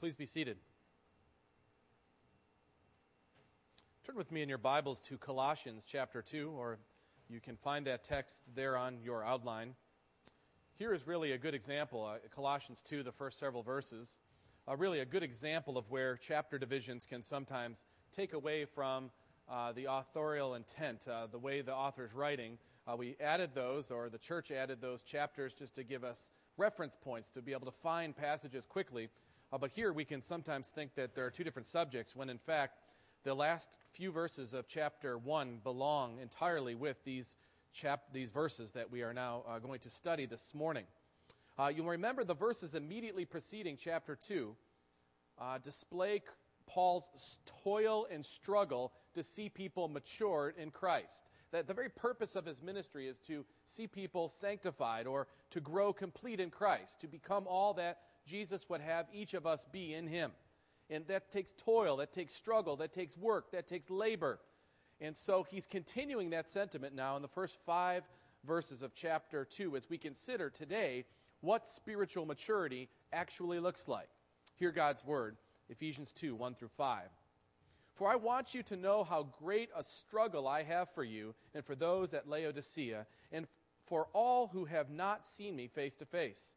Please be seated. Turn with me in your Bibles to Colossians chapter 2, or you can find that text there on your outline. Here is really a good example. Uh, Colossians 2, the first several verses, uh, really a good example of where chapter divisions can sometimes take away from uh, the authorial intent, uh, the way the author's writing. Uh, we added those, or the church added those chapters just to give us reference points to be able to find passages quickly. Uh, but here we can sometimes think that there are two different subjects when in fact the last few verses of chapter 1 belong entirely with these, chap- these verses that we are now uh, going to study this morning. Uh, you'll remember the verses immediately preceding chapter 2 uh, display Paul's toil and struggle to see people matured in Christ. That the very purpose of his ministry is to see people sanctified or to grow complete in Christ, to become all that Jesus would have each of us be in him. And that takes toil, that takes struggle, that takes work, that takes labor. And so he's continuing that sentiment now in the first five verses of chapter 2 as we consider today what spiritual maturity actually looks like. Hear God's word, Ephesians 2 1 through 5. For I want you to know how great a struggle I have for you and for those at Laodicea, and for all who have not seen me face to face,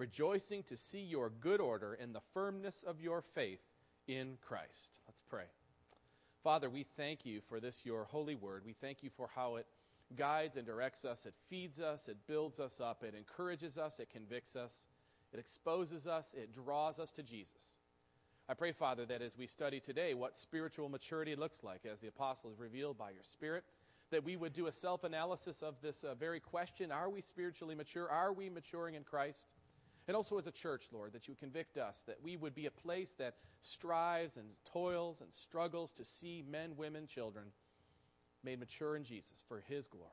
rejoicing to see your good order and the firmness of your faith in Christ. Let's pray. Father, we thank you for this, your holy word. We thank you for how it guides and directs us, it feeds us, it builds us up, it encourages us, it convicts us, it exposes us, it draws us to Jesus. I pray, Father, that as we study today what spiritual maturity looks like, as the apostle is revealed by your Spirit, that we would do a self analysis of this uh, very question Are we spiritually mature? Are we maturing in Christ? And also as a church, Lord, that you convict us, that we would be a place that strives and toils and struggles to see men, women, children made mature in Jesus for his glory.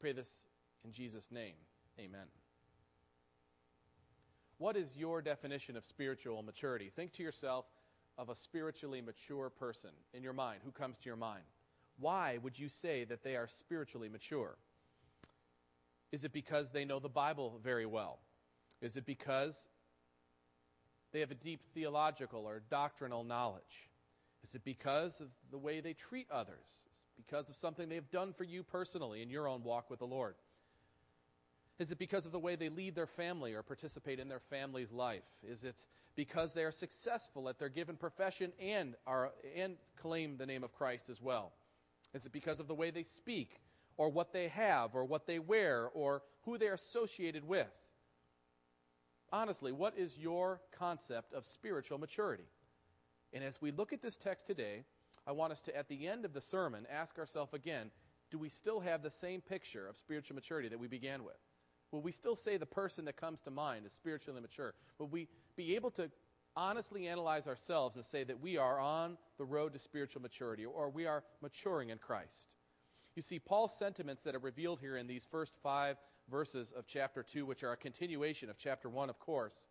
Pray this in Jesus' name. Amen. What is your definition of spiritual maturity? Think to yourself of a spiritually mature person in your mind. Who comes to your mind? Why would you say that they are spiritually mature? Is it because they know the Bible very well? Is it because they have a deep theological or doctrinal knowledge? Is it because of the way they treat others? Is it because of something they've done for you personally in your own walk with the Lord? Is it because of the way they lead their family or participate in their family's life? Is it because they are successful at their given profession and, are, and claim the name of Christ as well? Is it because of the way they speak or what they have or what they wear or who they are associated with? Honestly, what is your concept of spiritual maturity? And as we look at this text today, I want us to, at the end of the sermon, ask ourselves again do we still have the same picture of spiritual maturity that we began with? Will we still say the person that comes to mind is spiritually mature? Will we be able to honestly analyze ourselves and say that we are on the road to spiritual maturity or we are maturing in Christ? You see, Paul's sentiments that are revealed here in these first five verses of chapter 2, which are a continuation of chapter 1, of course,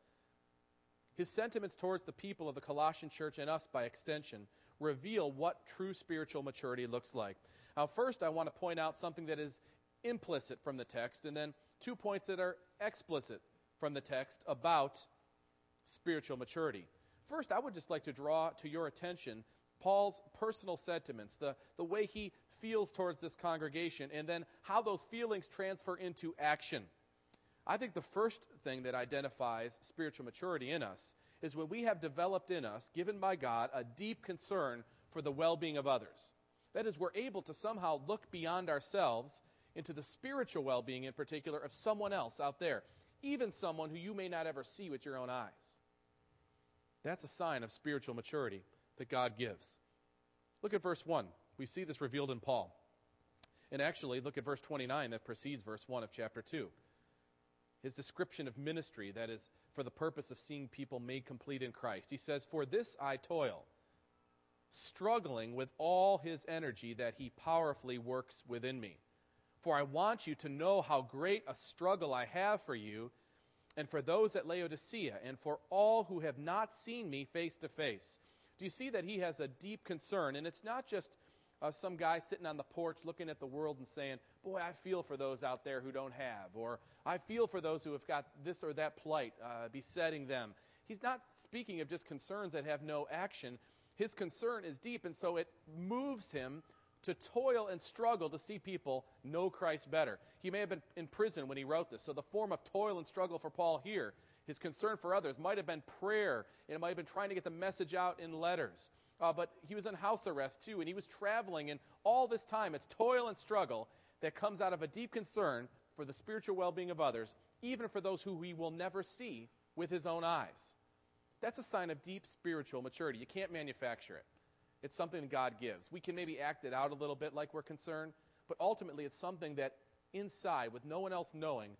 his sentiments towards the people of the Colossian church and us by extension reveal what true spiritual maturity looks like. Now, first, I want to point out something that is implicit from the text, and then two points that are explicit from the text about spiritual maturity. First, I would just like to draw to your attention Paul's personal sentiments, the, the way he feels towards this congregation, and then how those feelings transfer into action. I think the first thing that identifies spiritual maturity in us is when we have developed in us, given by God, a deep concern for the well being of others. That is, we're able to somehow look beyond ourselves into the spiritual well being, in particular, of someone else out there, even someone who you may not ever see with your own eyes. That's a sign of spiritual maturity that God gives. Look at verse 1. We see this revealed in Paul. And actually, look at verse 29 that precedes verse 1 of chapter 2. his description of ministry that is for the purpose of seeing people made complete in Christ. He says, For this I toil, struggling with all his energy that he powerfully works within me. For I want you to know how great a struggle I have for you and for those at Laodicea and for all who have not seen me face to face. Do you see that he has a deep concern? And it's not just uh, some guy sitting on the porch looking at the world and saying, Boy, I feel for those out there who don't have, or I feel for those who have got this or that plight uh, besetting them. He's not speaking of just concerns that have no action. His concern is deep, and so it moves him to toil and struggle to see people know Christ better. He may have been in prison when he wrote this, so the form of toil and struggle for Paul here, his concern for others, might have been prayer, and it might have been trying to get the message out in letters. Uh, but he was in house arrest too, and he was traveling, and all this time it's toil and struggle that comes out of a deep concern for the spiritual well being of others, even for those who he will never see with his own eyes. That's a sign of deep spiritual maturity. You can't manufacture it. It's something God gives. We can maybe act it out a little bit like we're concerned, but ultimately it's something that inside, with no one else knowing,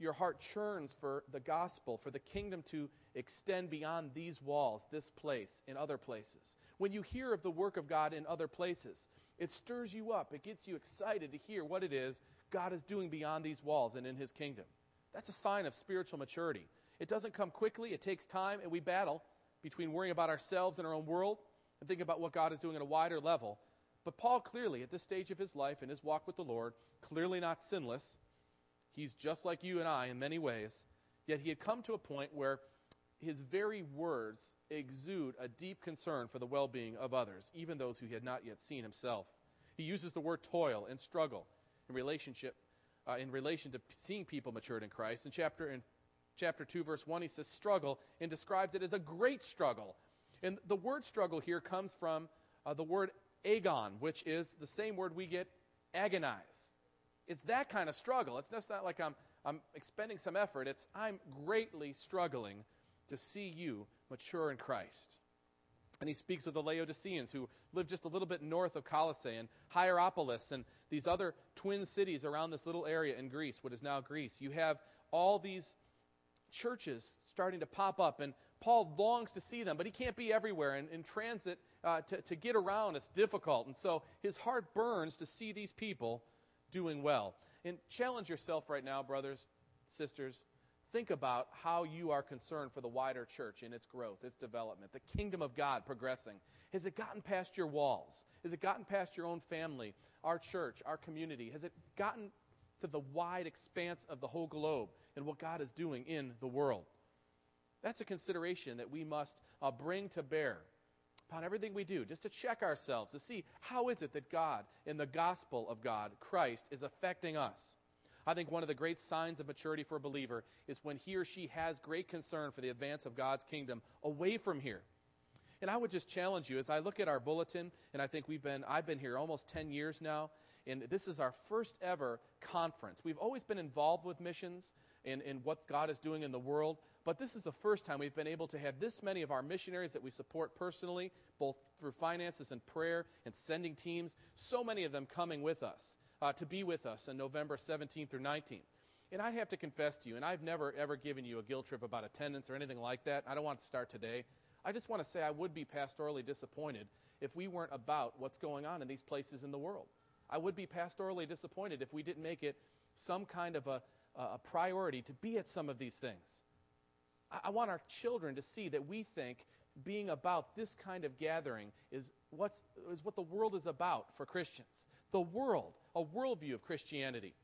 your heart churns for the gospel, for the kingdom to extend beyond these walls, this place, in other places. When you hear of the work of God in other places, it stirs you up. It gets you excited to hear what it is God is doing beyond these walls and in his kingdom. That's a sign of spiritual maturity. It doesn't come quickly, it takes time, and we battle between worrying about ourselves and our own world and thinking about what God is doing at a wider level. But Paul clearly, at this stage of his life and his walk with the Lord, clearly not sinless, He's just like you and I in many ways, yet he had come to a point where his very words exude a deep concern for the well being of others, even those who he had not yet seen himself. He uses the word toil and struggle in relationship uh, in relation to seeing people matured in Christ. In chapter in chapter 2 verse 1 he says struggle and describes it as a great struggle. And the word struggle here comes from uh, the word agon, which is the same word we get agonize. It's that kind of struggle. It's just not like I'm, I'm expending some effort. It's I'm greatly struggling to see you mature in Christ. And he speaks of the Laodiceans who live just a little bit north of Colossae and Hierapolis and these other twin cities around this little area in Greece, what is now Greece. You have all these churches starting to pop up, and Paul longs to see them, but he can't be everywhere. And in transit, uh, to, to get around, it's difficult. And so his heart burns to see these people doing well. And challenge yourself right now, brothers, sisters. Think about how you are concerned for the wider church in its growth, its development, the kingdom of God progressing. Has it gotten past your walls? Has it gotten past your own family, our church, our community? Has it gotten to the wide expanse of the whole globe and what God is doing in the world? That's a consideration that we must uh, bring to bear upon everything we do, just to check ourselves, to see how is it that God, in the gospel of God, Christ, is affecting us. I think one of the great signs of maturity for a believer is when he or she has great concern for the advance of God's kingdom away from here. And I would just challenge you as I look at our bulletin, and I think we've been, I've been here almost 10 years now, and this is our first ever conference. We've always been involved with missions and, what God is doing in the world, but this is the first time we've been able to have this many of our missionaries that we support personally, both through finances and prayer and sending teams, so many of them coming with us uh, to be with us on November 17th through 19th. And I have to confess to you, and I've never ever given you a guilt trip about attendance or anything like that. I don't want to start today. I just want to say I would be pastorally disappointed if we weren't about what's going on in these places in the world. I would be pastorally disappointed if we didn't make it some kind of a, a priority to be at some of these things. I want our children to see that we think being about this kind of gathering is, what's, is what the world is about for Christians. The world, a worldview of Christianity.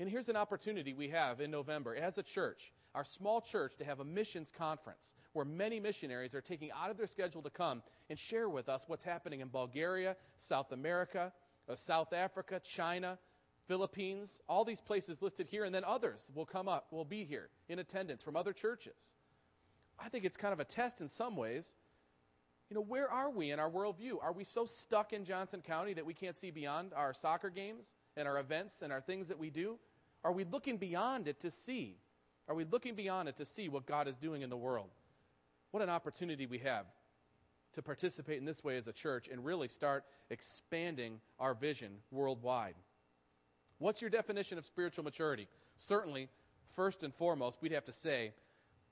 And here's an opportunity we have in November as a church, our small church, to have a missions conference where many missionaries are taking out of their schedule to come and share with us what's happening in Bulgaria, South America, uh, South Africa, China, Philippines, all these places listed here, and then others will come up, will be here in attendance from other churches. I think it's kind of a test in some ways. You know, where are we in our worldview? Are we so stuck in Johnson County that we can't see beyond our soccer games and our events and our things that we do? Are we looking beyond it to see? Are we looking beyond it to see what God is doing in the world? What an opportunity we have to participate in this way as a church and really start expanding our vision worldwide. What's your definition of spiritual maturity? Certainly, first and foremost, we'd have to say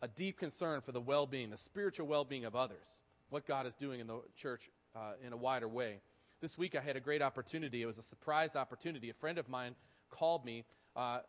a deep concern for the well being, the spiritual well being of others, what God is doing in the church uh, in a wider way. This week I had a great opportunity. It was a surprise opportunity. A friend of mine called me. Uh,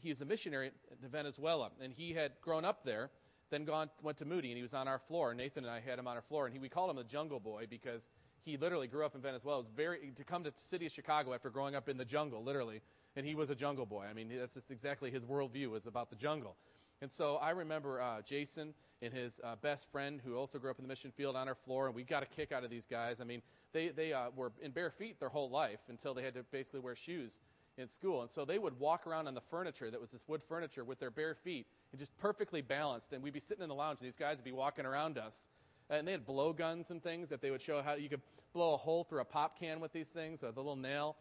he was a missionary to Venezuela, and he had grown up there, then gone went to Moody, and he was on our floor. Nathan and I had him on our floor, and he, we called him the Jungle Boy because he literally grew up in Venezuela. It was very to come to the city of Chicago after growing up in the jungle, literally, and he was a jungle boy. I mean, that's just exactly his worldview was about the jungle. And so I remember uh, Jason and his uh, best friend, who also grew up in the mission field, on our floor, and we got a kick out of these guys. I mean, they they uh, were in bare feet their whole life until they had to basically wear shoes in school. And so they would walk around on the furniture that was this wood furniture with their bare feet and just perfectly balanced. And we'd be sitting in the lounge, and these guys would be walking around us. And they had blow guns and things that they would show how you could blow a hole through a pop can with these things, or the little nail.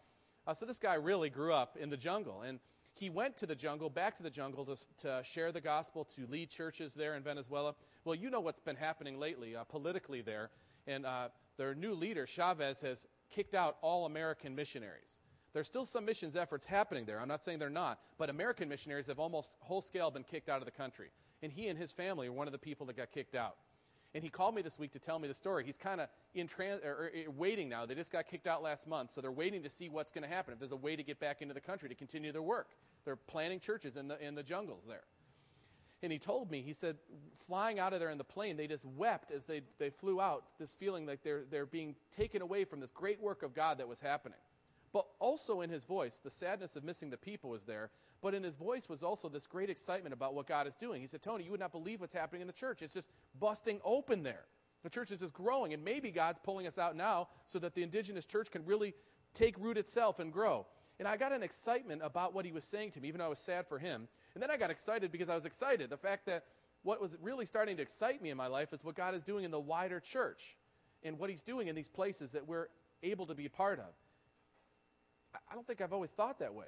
Uh, so this guy really grew up in the jungle. And he went to the jungle, back to the jungle, to, to share the gospel, to lead churches there in Venezuela. Well, you know what's been happening lately uh, politically there. And uh, their new leader, Chavez, has kicked out all American missionaries. There's still some missions efforts happening there. I'm not saying they're not, but American missionaries have almost whole scale been kicked out of the country. And he and his family are one of the people that got kicked out. And he called me this week to tell me the story. He's kind of in trans- or, or, waiting now. They just got kicked out last month, so they're waiting to see what's going to happen. If there's a way to get back into the country to continue their work, they're planting churches in the in the jungles there. And he told me, he said, flying out of there in the plane, they just wept as they, they flew out, this feeling like they're, they're being taken away from this great work of God that was happening. But also in his voice, the sadness of missing the people was there. But in his voice was also this great excitement about what God is doing. He said, Tony, you would not believe what's happening in the church. It's just busting open there. The church is just growing, and maybe God's pulling us out now so that the indigenous church can really take root itself and grow. And I got an excitement about what he was saying to me, even though I was sad for him. And then I got excited because I was excited. The fact that what was really starting to excite me in my life is what God is doing in the wider church and what he's doing in these places that we're able to be a part of. I don't think I've always thought that way.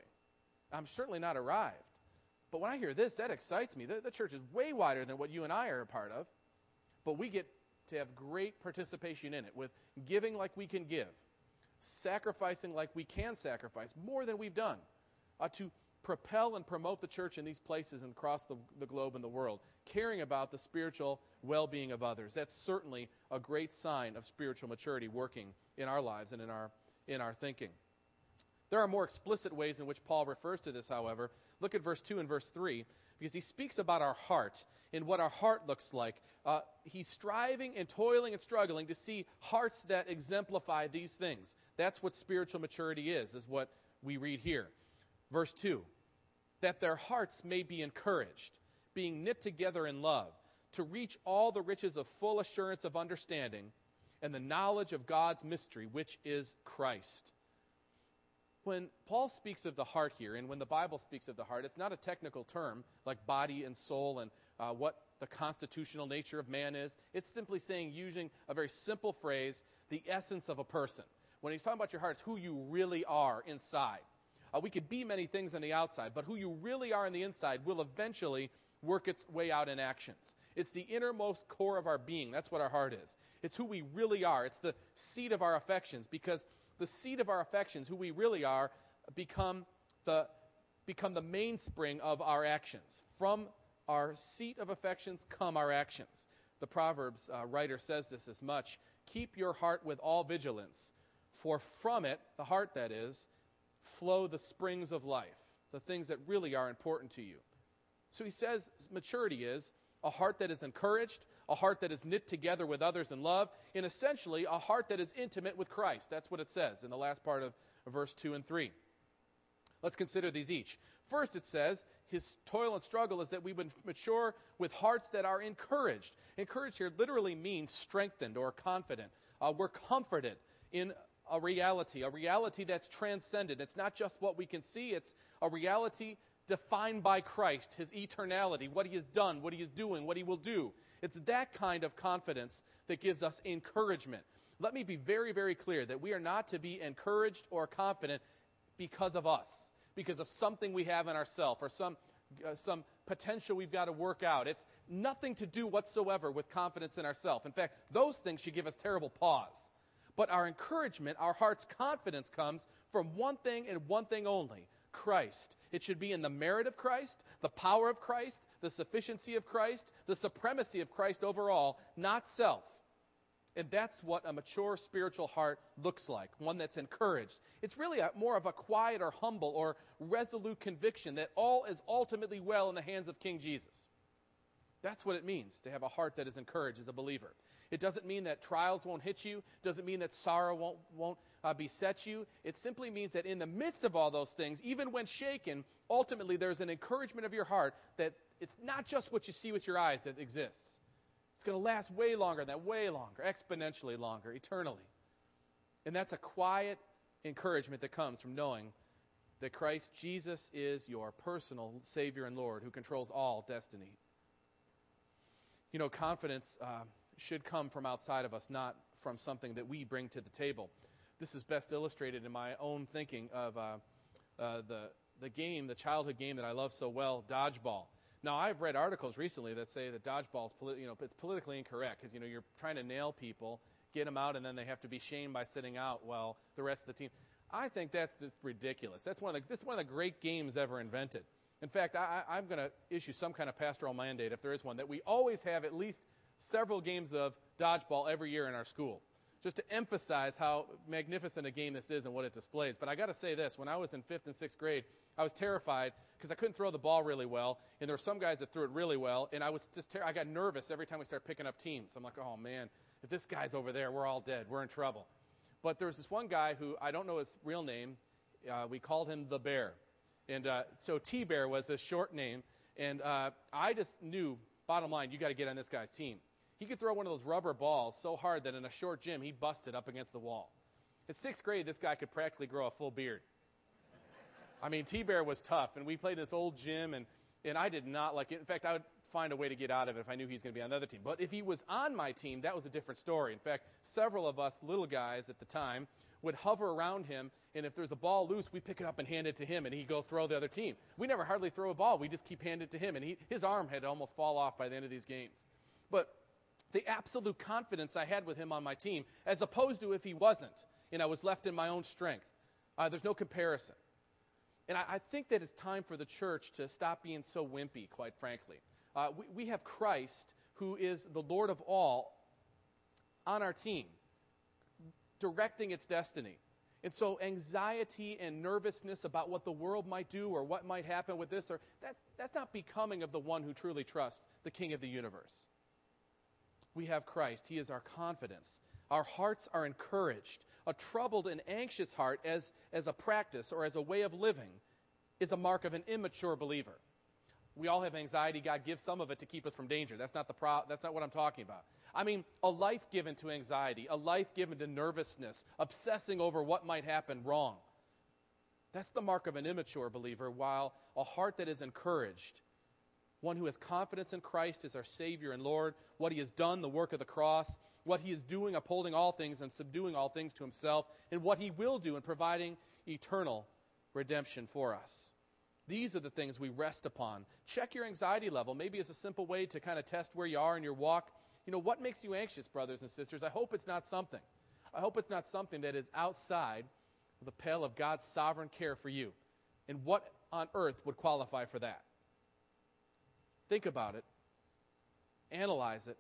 I'm certainly not arrived. But when I hear this, that excites me. The, the, church is way wider than what you and I are a part of. But we get to have great participation in it with giving like we can give, sacrificing like we can sacrifice, more than we've done, uh, to propel and promote the church in these places and across the, the globe and the world, caring about the spiritual well being of others. That's certainly a great sign of spiritual maturity working in our lives and in our, in our thinking. There are more explicit ways in which Paul refers to this, however. Look at verse 2 and verse 3, because he speaks about our heart and what our heart looks like. Uh, he's striving and toiling and struggling to see hearts that exemplify these things. That's what spiritual maturity is, is what we read here. Verse 2 that their hearts may be encouraged, being knit together in love, to reach all the riches of full assurance of understanding and the knowledge of God's mystery, which is Christ when Paul speaks of the heart here, and when the Bible speaks of the heart, it's not a technical term like body and soul and uh, what the constitutional nature of man is. It's simply saying, using a very simple phrase, the essence of a person. When he's talking about your heart, it's who you really are inside. Uh, we could be many things on the outside, but who you really are on the inside will eventually work its way out in actions. It's the innermost core of our being. That's what our heart is. It's who we really are. It's the seat of our affections because the seat of our affections, who we really are, become the, become the mainspring of our actions. From our seat of affections come our actions. The Proverbs uh, writer says this as much Keep your heart with all vigilance, for from it, the heart that is, flow the springs of life, the things that really are important to you. So he says maturity is a heart that is encouraged, a heart that is knit together with others in love, and essentially a heart that is intimate with Christ. That's what it says in the last part of verse 2 and 3. Let's consider these each. First, it says, his toil and struggle is that we would mature with hearts that are encouraged. Encouraged here literally means strengthened or confident. Uh, we're comforted in a reality, a reality that's transcendent. It's not just what we can see, it's a reality defined by Christ, his eternality, what he has done, what he is doing, what he will do. It's that kind of confidence that gives us encouragement. Let me be very, very clear that we are not to be encouraged or confident because of us, because of something we have in ourselves or some, uh, some potential we've got to work out. It's nothing to do whatsoever with confidence in ourselves. In fact, those things should give us terrible pause. But our encouragement, our heart's confidence comes from one thing and one thing only Christ. It should be in the merit of Christ, the power of Christ, the sufficiency of Christ, the supremacy of Christ overall, not self. And that's what a mature spiritual heart looks like, one that's encouraged. It's really a, more of a quiet or humble or resolute conviction that all is ultimately well in the hands of King Jesus. That's what it means to have a heart that is encouraged as a believer. It doesn't mean that trials won't hit you, doesn't mean that sorrow won't, won't uh, beset you. It simply means that in the midst of all those things, even when shaken, ultimately there's an encouragement of your heart that it's not just what you see with your eyes that exists. It's going to last way longer than that, way longer, exponentially longer, eternally. And that's a quiet encouragement that comes from knowing that Christ Jesus is your personal Savior and Lord who controls all destiny. You know, confidence uh, should come from outside of us, not from something that we bring to the table. This is best illustrated in my own thinking of uh, uh, the, the game, the childhood game that I love so well, dodgeball. Now, I've read articles recently that say that dodgeball is you know, it's politically incorrect because you know, you're trying to nail people, get them out, and then they have to be shamed by sitting out while the rest of the team. I think that's just ridiculous. That's one of the, this is one of the great games ever invented. In fact, I, I'm going to issue some kind of pastoral mandate, if there is one, that we always have at least several games of dodgeball every year in our school, just to emphasize how magnificent a game this is and what it displays. But I got to say this when I was in fifth and sixth grade, I was terrified because I couldn't throw the ball really well, and there were some guys that threw it really well, and I was just ter- I got nervous every time we started picking up teams. I'm like, oh man, if this guy's over there, we're all dead. We're in trouble. But there was this one guy who I don't know his real name. Uh, we called him the Bear, and uh, so T Bear was his short name. And uh, I just knew, bottom line, you got to get on this guy's team. He could throw one of those rubber balls so hard that in a short gym he busted up against the wall. In sixth grade, this guy could practically grow a full beard. I mean, T Bear was tough, and we played in this old gym, and, and I did not like it. In fact, I would find a way to get out of it if I knew he was going to be on the other team. But if he was on my team, that was a different story. In fact, several of us little guys at the time would hover around him, and if there's a ball loose, we pick it up and hand it to him, and he'd go throw the other team. We never hardly throw a ball. We just keep handing it to him, and he, his arm had almost fall off by the end of these games. But the absolute confidence I had with him on my team, as opposed to if he wasn't, and I was left in my own strength, uh, there's no comparison. And I, I, think that it's time for the church to stop being so wimpy, quite frankly. Uh, we, we have Christ, who is the Lord of all, on our team, directing its destiny. And so anxiety and nervousness about what the world might do or what might happen with this or that's that's not becoming of the one who truly trusts the king of the universe. We have Christ. He is our confidence. Our hearts are encouraged. A troubled and anxious heart, as, as a practice or as a way of living, is a mark of an immature believer. We all have anxiety. God gives some of it to keep us from danger. That's not, the pro- that's not what I'm talking about. I mean, a life given to anxiety, a life given to nervousness, obsessing over what might happen wrong. That's the mark of an immature believer, while a heart that is encouraged, one who has confidence in Christ as our Savior and Lord, what He has done, the work of the cross, what He is doing, upholding all things and subduing all things to Himself, and what He will do in providing eternal redemption for us. These are the things we rest upon. Check your anxiety level. Maybe it's a simple way to kind of test where you are in your walk. You know, what makes you anxious, brothers and sisters? I hope it's not something. I hope it's not something that is outside the pale of God's sovereign care for you. And what on earth would qualify for that? Think about it, analyze it,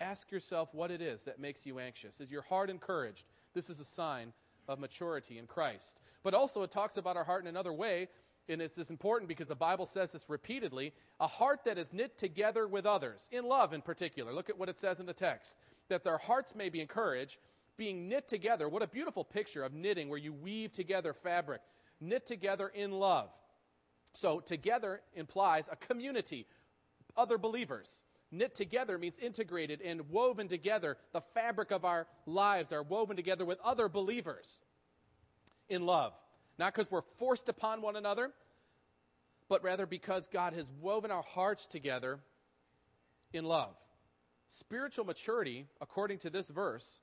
ask yourself what it is that makes you anxious. Is your heart encouraged? This is a sign of maturity in Christ. But also, it talks about our heart in another way, and this is important because the Bible says this repeatedly a heart that is knit together with others, in love in particular. Look at what it says in the text that their hearts may be encouraged, being knit together. What a beautiful picture of knitting where you weave together fabric, knit together in love. So, together implies a community, other believers. Knit together means integrated and woven together. The fabric of our lives are woven together with other believers in love. Not because we're forced upon one another, but rather because God has woven our hearts together in love. Spiritual maturity, according to this verse,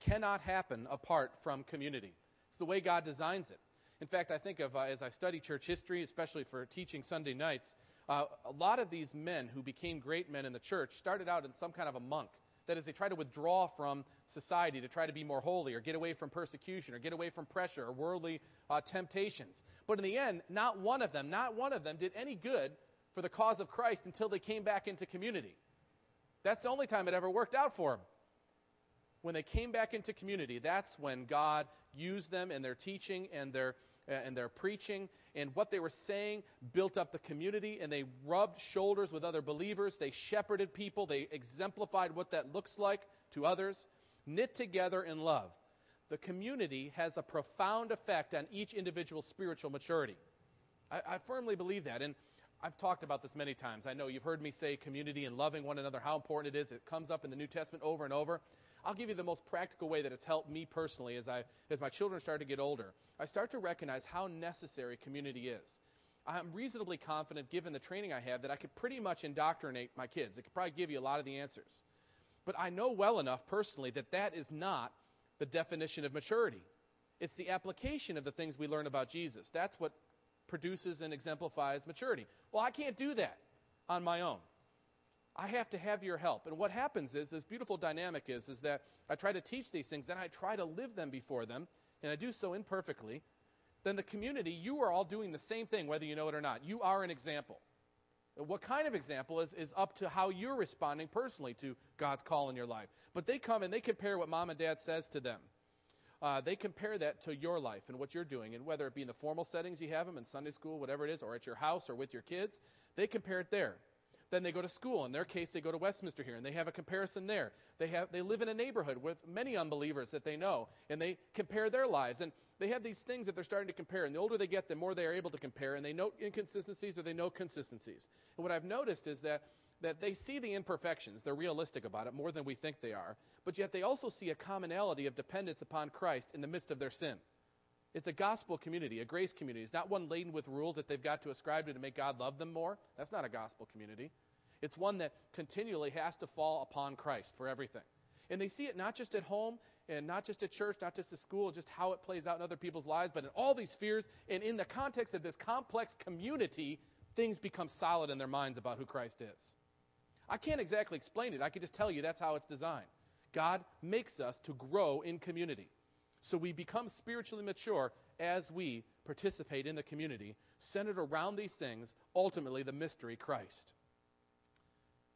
cannot happen apart from community. It's the way God designs it. In fact, I think of uh, as I study church history, especially for teaching Sunday nights, uh, a lot of these men who became great men in the church started out in some kind of a monk. That is, they try to withdraw from society to try to be more holy or get away from persecution or get away from pressure or worldly uh, temptations. But in the end, not one of them, not one of them did any good for the cause of Christ until they came back into community. That's the only time it ever worked out for them. When they came back into community, that's when God used them and their teaching and their Uh, and their preaching and what they were saying built up the community and they rubbed shoulders with other believers. They shepherded people. They exemplified what that looks like to others, knit together in love. The community has a profound effect on each individual's spiritual maturity. I, I firmly believe that. And I've talked about this many times. I know you've heard me say community and loving one another, how important it is. It comes up in the New Testament over and over. I'll give you the most practical way that it's helped me personally as, I, as my children start to get older. I start to recognize how necessary community is. I'm reasonably confident, given the training I have, that I could pretty much indoctrinate my kids. It could probably give you a lot of the answers. But I know well enough personally that that is not the definition of maturity. It's the application of the things we learn about Jesus. That's what produces and exemplifies maturity. Well, I can't do that on my own. I have to have your help. And what happens is this beautiful dynamic is is that I try to teach these things, then I try to live them before them, and I do so imperfectly. Then the community, you are all doing the same thing, whether you know it or not. You are an example. What kind of example is, is up to how you're responding personally to God's call in your life. But they come and they compare what mom and dad says to them. Uh, they compare that to your life and what you're doing. And whether it be in the formal settings you have them in Sunday school, whatever it is, or at your house or with your kids, they compare it there. Then they go to school. In their case, they go to Westminster here, and they have a comparison there. They, have, they live in a neighborhood with many unbelievers that they know, and they compare their lives. And they have these things that they're starting to compare. And the older they get, the more they are able to compare, and they note inconsistencies or they know consistencies. And what I've noticed is that that they see the imperfections. They're realistic about it more than we think they are. But yet they also see a commonality of dependence upon Christ in the midst of their sin. It's a gospel community, a grace community. It's not one laden with rules that they've got to ascribe to to make God love them more. That's not a gospel community. It's one that continually has to fall upon Christ for everything. And they see it not just at home and not just at church, not just at school, just how it plays out in other people's lives, but in all these spheres. And in the context of this complex community, things become solid in their minds about who Christ is. I can't exactly explain it. I can just tell you that's how it's designed. God makes us to grow in community. So we become spiritually mature as we participate in the community, centered around these things, ultimately the mystery Christ.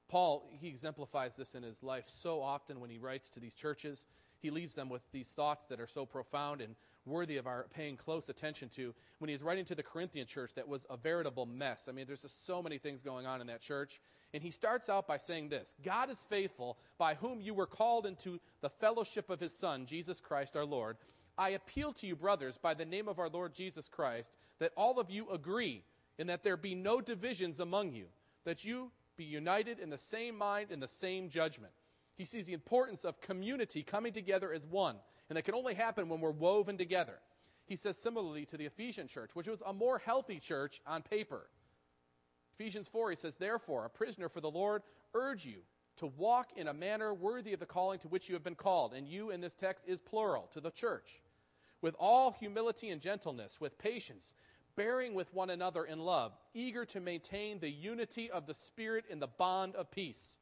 Paul, he exemplifies this in his life so often when he writes to these churches. He leaves them with these thoughts that are so profound and worthy of our paying close attention to. When he's writing to the Corinthian church, that was a veritable mess. I mean, there's just so many things going on in that church. And he starts out by saying this God is faithful, by whom you were called into the fellowship of his Son, Jesus Christ our Lord. I appeal to you, brothers, by the name of our Lord Jesus Christ, that all of you agree, and that there be no divisions among you, that you be united in the same mind and the same judgment. He sees the importance of community coming together as one, and that can only happen when we're woven together. He says similarly to the Ephesian church, which was a more healthy church on paper. Ephesians 4, he says, Therefore, a prisoner for the Lord, urge you to walk in a manner worthy of the calling to which you have been called. And you in this text is plural, to the church. With all humility and gentleness, with patience, bearing with one another in love, eager to maintain the unity of the Spirit in the bond of peace.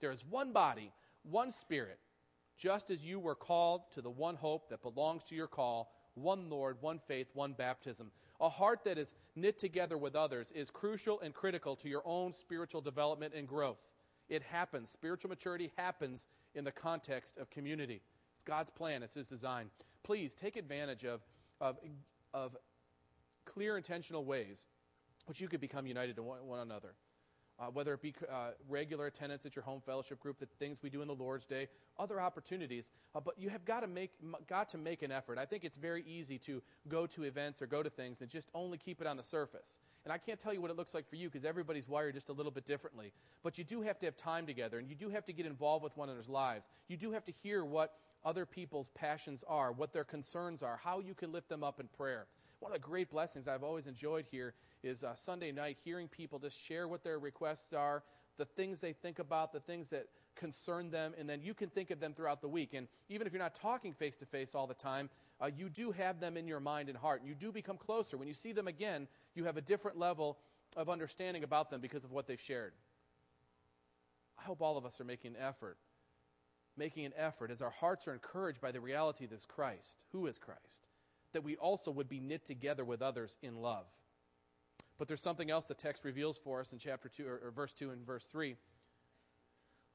There is one body, one Spirit, just as you were called to the one hope that belongs to your call, one Lord, one faith, one baptism. A heart that is knit together with others is crucial and critical to your own spiritual development and growth. It happens. Spiritual maturity happens in the context of community. It's God's plan, it's His design. Please take advantage of, of, of clear, intentional ways which you could become united to one, one another. Uh, whether it be uh, regular attendance at your home fellowship group, the things we do in the Lord's Day, other opportunities. Uh, but you have got to make got to make an effort. I think it's very easy to go to events or go to things and just only keep it on the surface. And I can't tell you what it looks like for you because everybody's wired just a little bit differently. But you do have to have time together, and you do have to get involved with one another's lives. You do have to hear what other people's passions are, what their concerns are, how you can lift them up in prayer. One of the great blessings I've always enjoyed here is uh, Sunday night hearing people just share what their requests are, the things they think about, the things that concern them, and then you can think of them throughout the week. And even if you're not talking face to face all the time, uh, you do have them in your mind and heart. And you do become closer. When you see them again, you have a different level of understanding about them because of what they've shared. I hope all of us are making an effort making an effort, as our hearts are encouraged by the reality of this Christ, who is Christ, that we also would be knit together with others in love. But there's something else the text reveals for us in chapter 2, or, or verse 2 and verse 3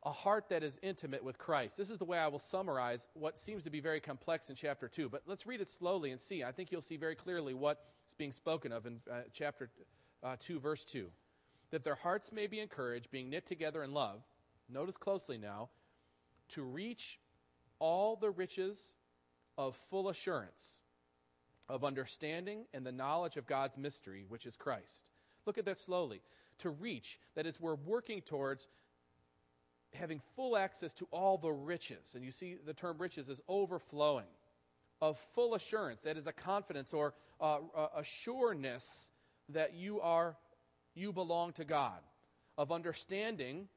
a heart that is intimate with Christ. This is the way I will summarize what seems to be very complex in chapter 2. But let's read it slowly and see. I think you'll see very clearly what is being spoken of in uh, chapter uh, 2, verse 2. That their hearts may be encouraged, being knit together in love. Notice closely now to reach all the riches of full assurance of understanding and the knowledge of God's mystery, which is Christ. Look at that slowly. To reach, that is, we're working towards having full access to all the riches. And you see the term riches is overflowing of full assurance. That is a confidence or uh, a sureness that you are you belong to God, of understanding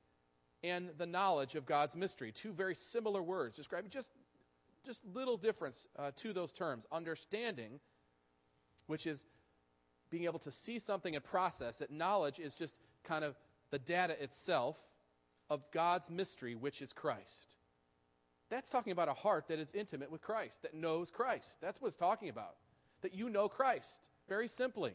and the knowledge of God's mystery. Two very similar words describing just just little difference uh, to those terms. Understanding, which is being able to see something and process it. Knowledge is just kind of the data itself of God's mystery, which is Christ. That's talking about a heart that is intimate with Christ, that knows Christ. That's what it's talking about. That you know Christ, very simply.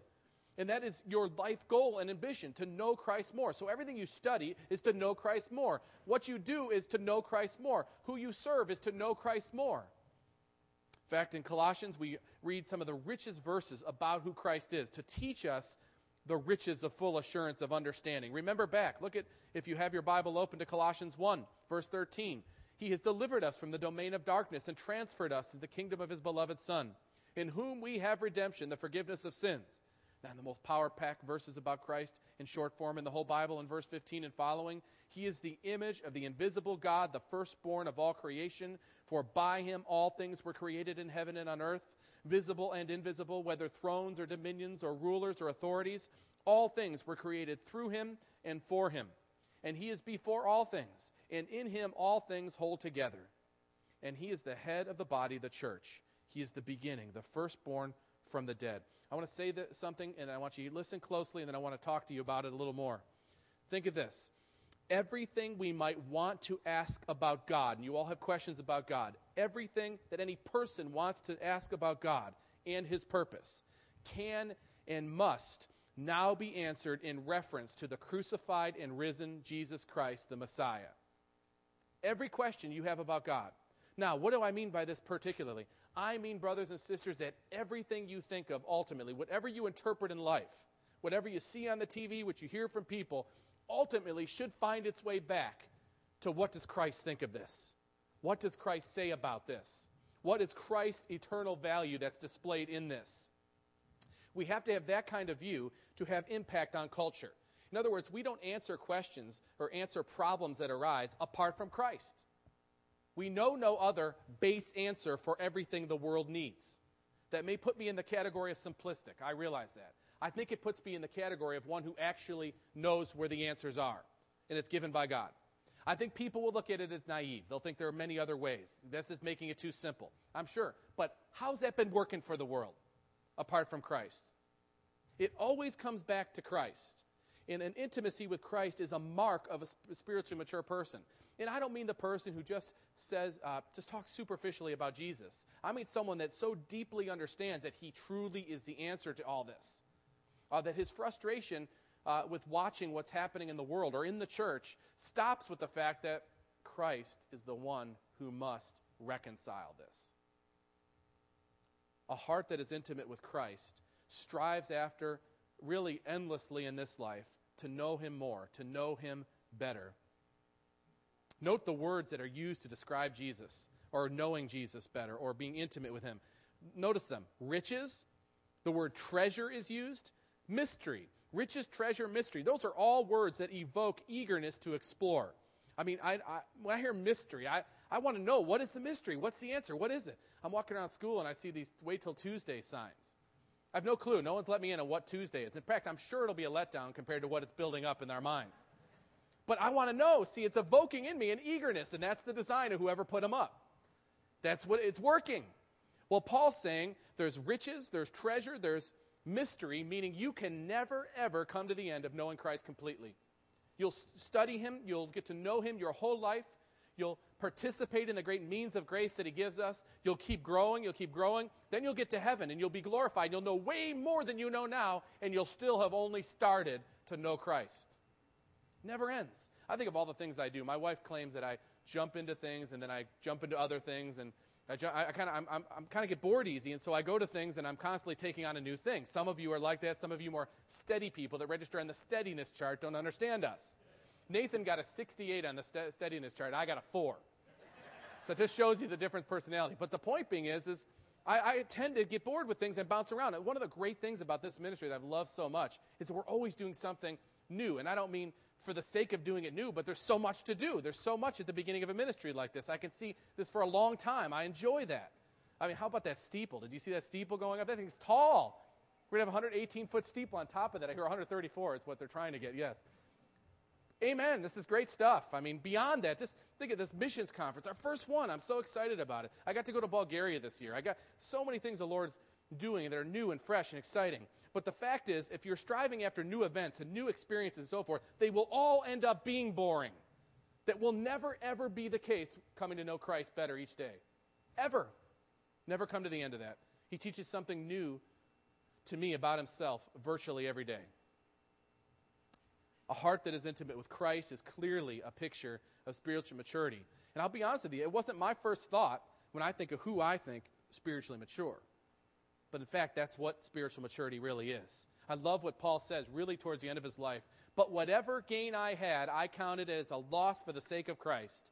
And that is your life goal and ambition to know Christ more. So everything you study is to know Christ more. What you do is to know Christ more. Who you serve is to know Christ more. In fact, in Colossians, we read some of the richest verses about who Christ is to teach us the riches of full assurance of understanding. Remember back, look at, if you have your Bible open to Colossians 1, verse 13. He has delivered us from the domain of darkness and transferred us to the kingdom of his beloved Son, in whom we have redemption, the forgiveness of sins and the most power packed verses about Christ in short form in the whole Bible in verse 15 and following. He is the image of the invisible God, the firstborn of all creation. For by him all things were created in heaven and on earth, visible and invisible, whether thrones or dominions or rulers or authorities. All things were created through him and for him. And he is before all things, and in him all things hold together. And he is the head of the body, the church. He is the beginning, the firstborn from the dead. I want to say that, something, and I want you to listen closely, and then I want to talk to you about it a little more. Think of this everything we might want to ask about God, and you all have questions about God, everything that any person wants to ask about God and his purpose can and must now be answered in reference to the crucified and risen Jesus Christ, the Messiah. Every question you have about God. Now, what do I mean by this particularly? I mean, brothers and sisters, that everything you think of ultimately, whatever you interpret in life, whatever you see on the TV, what you hear from people, ultimately should find its way back to what does Christ think of this? What does Christ say about this? What is Christ's eternal value that's displayed in this? We have to have that kind of view to have impact on culture. In other words, we don't answer questions or answer problems that arise apart from Christ. We know no other base answer for everything the world needs. That may put me in the category of simplistic. I realize that. I think it puts me in the category of one who actually knows where the answers are, and it's given by God. I think people will look at it as naive. They'll think there are many other ways. This is making it too simple. I'm sure. But how's that been working for the world apart from Christ? It always comes back to Christ. And an intimacy with Christ is a mark of a spiritually mature person. And I don't mean the person who just says, uh, just talks superficially about Jesus. I mean someone that so deeply understands that he truly is the answer to all this. Uh, that his frustration uh, with watching what's happening in the world or in the church stops with the fact that Christ is the one who must reconcile this. A heart that is intimate with Christ strives after, really endlessly in this life, to know him more, to know him better. Note the words that are used to describe Jesus, or knowing Jesus better, or being intimate with him. Notice them riches, the word treasure is used, mystery. Riches, treasure, mystery. Those are all words that evoke eagerness to explore. I mean, I, I, when I hear mystery, I, I want to know what is the mystery? What's the answer? What is it? I'm walking around school and I see these wait till Tuesday signs. I have no clue. No one's let me in on what Tuesday is. In fact, I'm sure it'll be a letdown compared to what it's building up in our minds. But I want to know. See, it's evoking in me an eagerness, and that's the design of whoever put them up. That's what it's working. Well, Paul's saying there's riches, there's treasure, there's mystery, meaning you can never, ever come to the end of knowing Christ completely. You'll study him, you'll get to know him your whole life, you'll participate in the great means of grace that He gives us. You'll keep growing, you'll keep growing. Then you'll get to heaven and you'll be glorified. You'll know way more than you know now, and you'll still have only started to know Christ. Never ends. I think of all the things I do. My wife claims that I jump into things and then I jump into other things and I, I kind of I'm, I'm, I'm kind of get bored easy, and so I go to things and I'm constantly taking on a new thing. Some of you are like that. Some of you more steady people that register on the steadiness chart don't understand us. Nathan got a 68 on the st- steadiness chart. I got a four. so it just shows you the different personality. But the point being is, is I, I, tend to get bored with things and bounce around. And one of the great things about this ministry that I've loved so much is that we're always doing something new. And I don't mean for the sake of doing it new, but there's so much to do. There's so much at the beginning of a ministry like this. I can see this for a long time. I enjoy that. I mean, how about that steeple? Did you see that steeple going up? That thing's tall. We're going to have a 118 foot steeple on top of that. I hear 134 is what they're trying to get, yes. Amen. This is great stuff. I mean, beyond that, just think of this missions conference, our first one. I'm so excited about it. I got to go to Bulgaria this year. I got so many things the Lord's doing that are new and fresh and exciting. But the fact is, if you're striving after new events and new experiences and so forth, they will all end up being boring. That will never, ever be the case coming to know Christ better each day. Ever. Never come to the end of that. He teaches something new to me about himself virtually every day. A heart that is intimate with Christ is clearly a picture of spiritual maturity. And I'll be honest with you, it wasn't my first thought when I think of who I think spiritually mature. But in fact, that's what spiritual maturity really is. I love what Paul says really towards the end of his life. But whatever gain I had, I counted as a loss for the sake of Christ.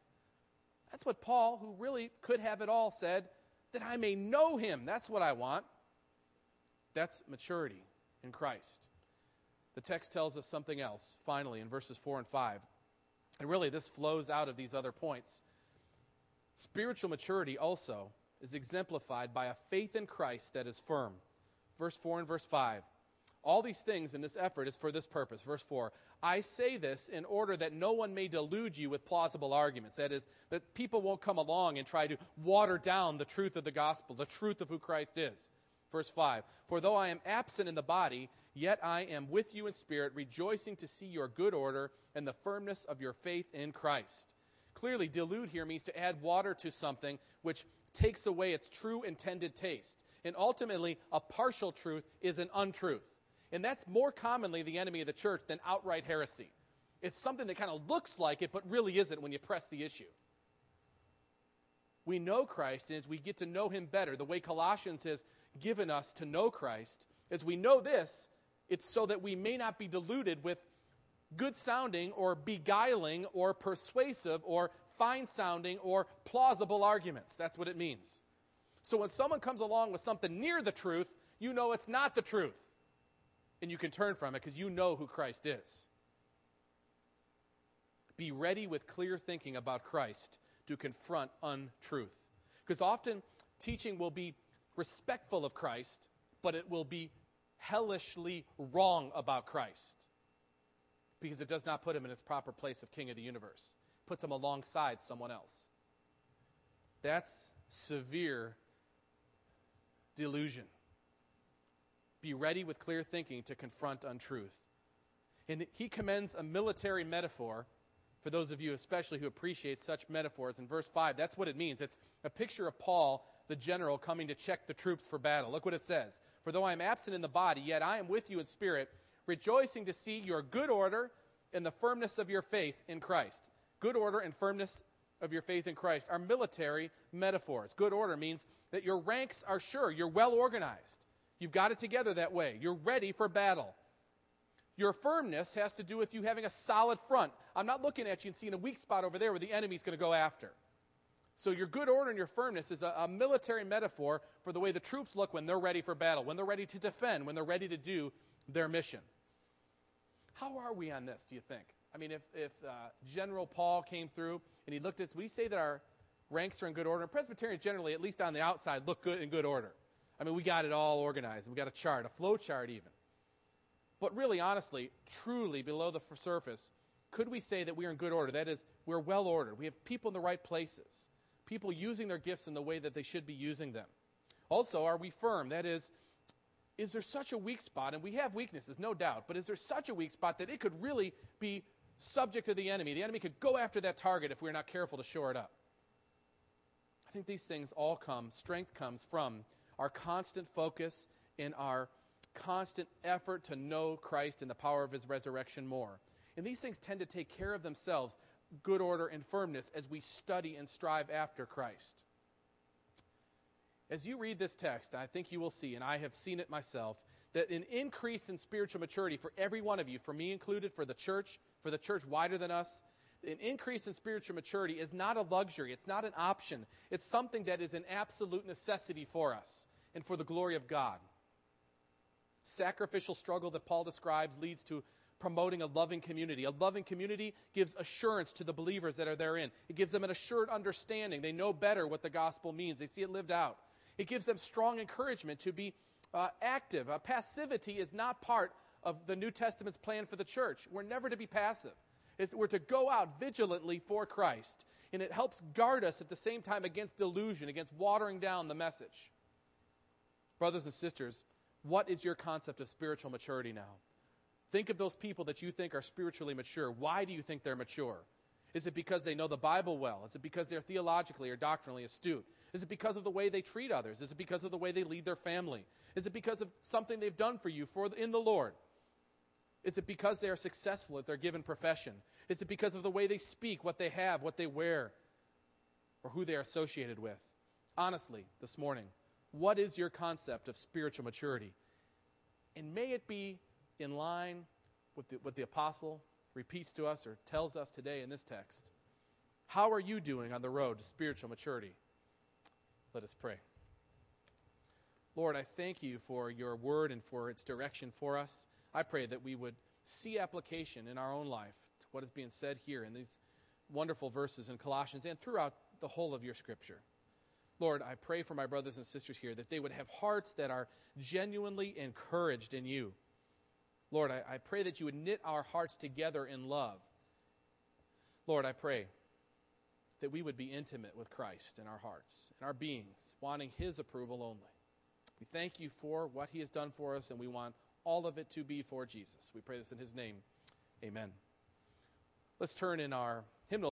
That's what Paul, who really could have it all, said, that I may know him. That's what I want. That's maturity in Christ. The text tells us something else, finally, in verses 4 and 5. And really, this flows out of these other points. Spiritual maturity also is exemplified by a faith in Christ that is firm. Verse 4 and verse 5. All these things in this effort is for this purpose. Verse 4 I say this in order that no one may delude you with plausible arguments. That is, that people won't come along and try to water down the truth of the gospel, the truth of who Christ is. Verse 5 For though I am absent in the body, yet I am with you in spirit, rejoicing to see your good order and the firmness of your faith in Christ. Clearly, delude here means to add water to something which takes away its true intended taste. And ultimately, a partial truth is an untruth. And that's more commonly the enemy of the church than outright heresy. It's something that kind of looks like it, but really isn't when you press the issue. We know Christ, and as we get to know him better, the way Colossians has given us to know Christ, as we know this, it's so that we may not be deluded with good sounding or beguiling or persuasive or fine sounding or plausible arguments. That's what it means. So when someone comes along with something near the truth, you know it's not the truth. And you can turn from it because you know who Christ is. Be ready with clear thinking about Christ to confront untruth. Because often teaching will be respectful of Christ, but it will be hellishly wrong about Christ because it does not put him in his proper place of king of the universe puts him alongside someone else. That's severe delusion. Be ready with clear thinking to confront untruth. And he commends a military metaphor for those of you especially who appreciate such metaphors. In verse 5, that's what it means. It's a picture of Paul, the general, coming to check the troops for battle. Look what it says For though I am absent in the body, yet I am with you in spirit, rejoicing to see your good order and the firmness of your faith in Christ. Good order and firmness of your faith in Christ are military metaphors. Good order means that your ranks are sure, you're well organized. You've got it together that way. You're ready for battle. Your firmness has to do with you having a solid front. I'm not looking at you and seeing a weak spot over there where the enemy's going to go after. So, your good order and your firmness is a, a, military metaphor for the way the troops look when they're ready for battle, when they're ready to defend, when they're ready to do their mission. How are we on this, do you think? I mean, if, if uh, General Paul came through and he looked at us, we say that our, ranks are in good order. And Presbyterians generally, at least on the outside, look good in good order. I mean, we got it all organized. We got a chart, a flow chart even. But really, honestly, truly below the surface, could we say that we are in good order? That is, we're well ordered. We have people in the right places, people using their gifts in the way that they should be using them. Also, are we firm? That is, is there such a weak spot? And we have weaknesses, no doubt, but is there such a weak spot that it could really be subject to the enemy? The enemy could go after that target if we're not careful to shore it up. I think these things all come, strength comes from our constant focus in our constant effort to know Christ and the power of his resurrection more. And these things tend to take care of themselves, good order and firmness, as we study and strive after Christ. As you read this text, I think you will see, and I have seen it myself, that an increase in spiritual maturity for every one of you, for me included, for the church, for the church wider than us, an increase in spiritual maturity is not a luxury. It's not an option. It's something that is an absolute necessity for us and for the glory of God. Sacrificial struggle that Paul describes leads to promoting a loving community. A loving community gives assurance to the believers that are therein. It gives them an assured understanding. They know better what the gospel means, they see it lived out. It gives them strong encouragement to be uh, active. Uh, passivity is not part of the New Testament's plan for the church. We're never to be passive. It's, we're to go out vigilantly for Christ. And it helps guard us at the same time against delusion, against watering down the message. Brothers and sisters, what is your concept of spiritual maturity now? Think of those people that you think are spiritually mature. Why do you think they're mature? Is it because they know the Bible well? Is it because they're theologically or doctrinally astute? Is it because of the way they treat others? Is it because of the way they lead their family? Is it because of something they've done for you for in the Lord? Is it because they are successful at their given profession? Is it because of the way they speak, what they have, what they wear, or who they are associated with? Honestly, this morning, what is your concept of spiritual maturity? And may it be in line with the, what the apostle repeats to us or tells us today in this text. How are you doing on the road to spiritual maturity? Let us pray. Lord, I thank you for your word and for its direction for us. I pray that we would see application in our own life to what is being said here in these wonderful verses in Colossians and throughout the whole of your scripture. Lord, I pray for my brothers and sisters here that they would have hearts that are genuinely encouraged in you. Lord, I, I pray that you would knit our hearts together in love. Lord, I pray that we would be intimate with Christ in our hearts, in our beings, wanting his approval only. We thank you for what he has done for us, and we want all of it to be for Jesus. We pray this in his name. Amen. Let's turn in our hymnal.